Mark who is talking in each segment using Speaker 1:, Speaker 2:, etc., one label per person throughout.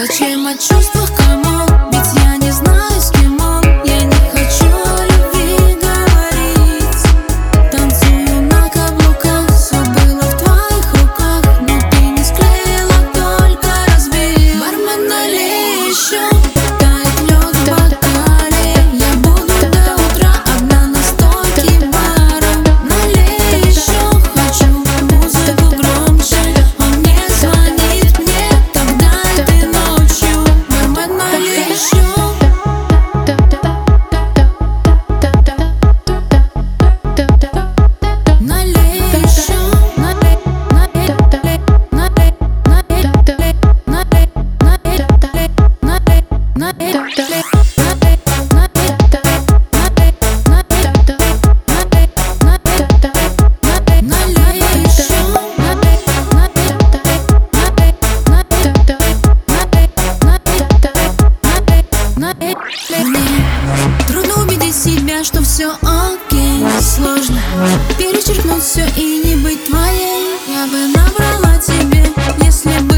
Speaker 1: Зачем о чувствах Трудно убедить себя, что все окей Сложно перечеркнуть все и не быть твоей. Я бы набрала тебе, если бы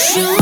Speaker 1: shoot.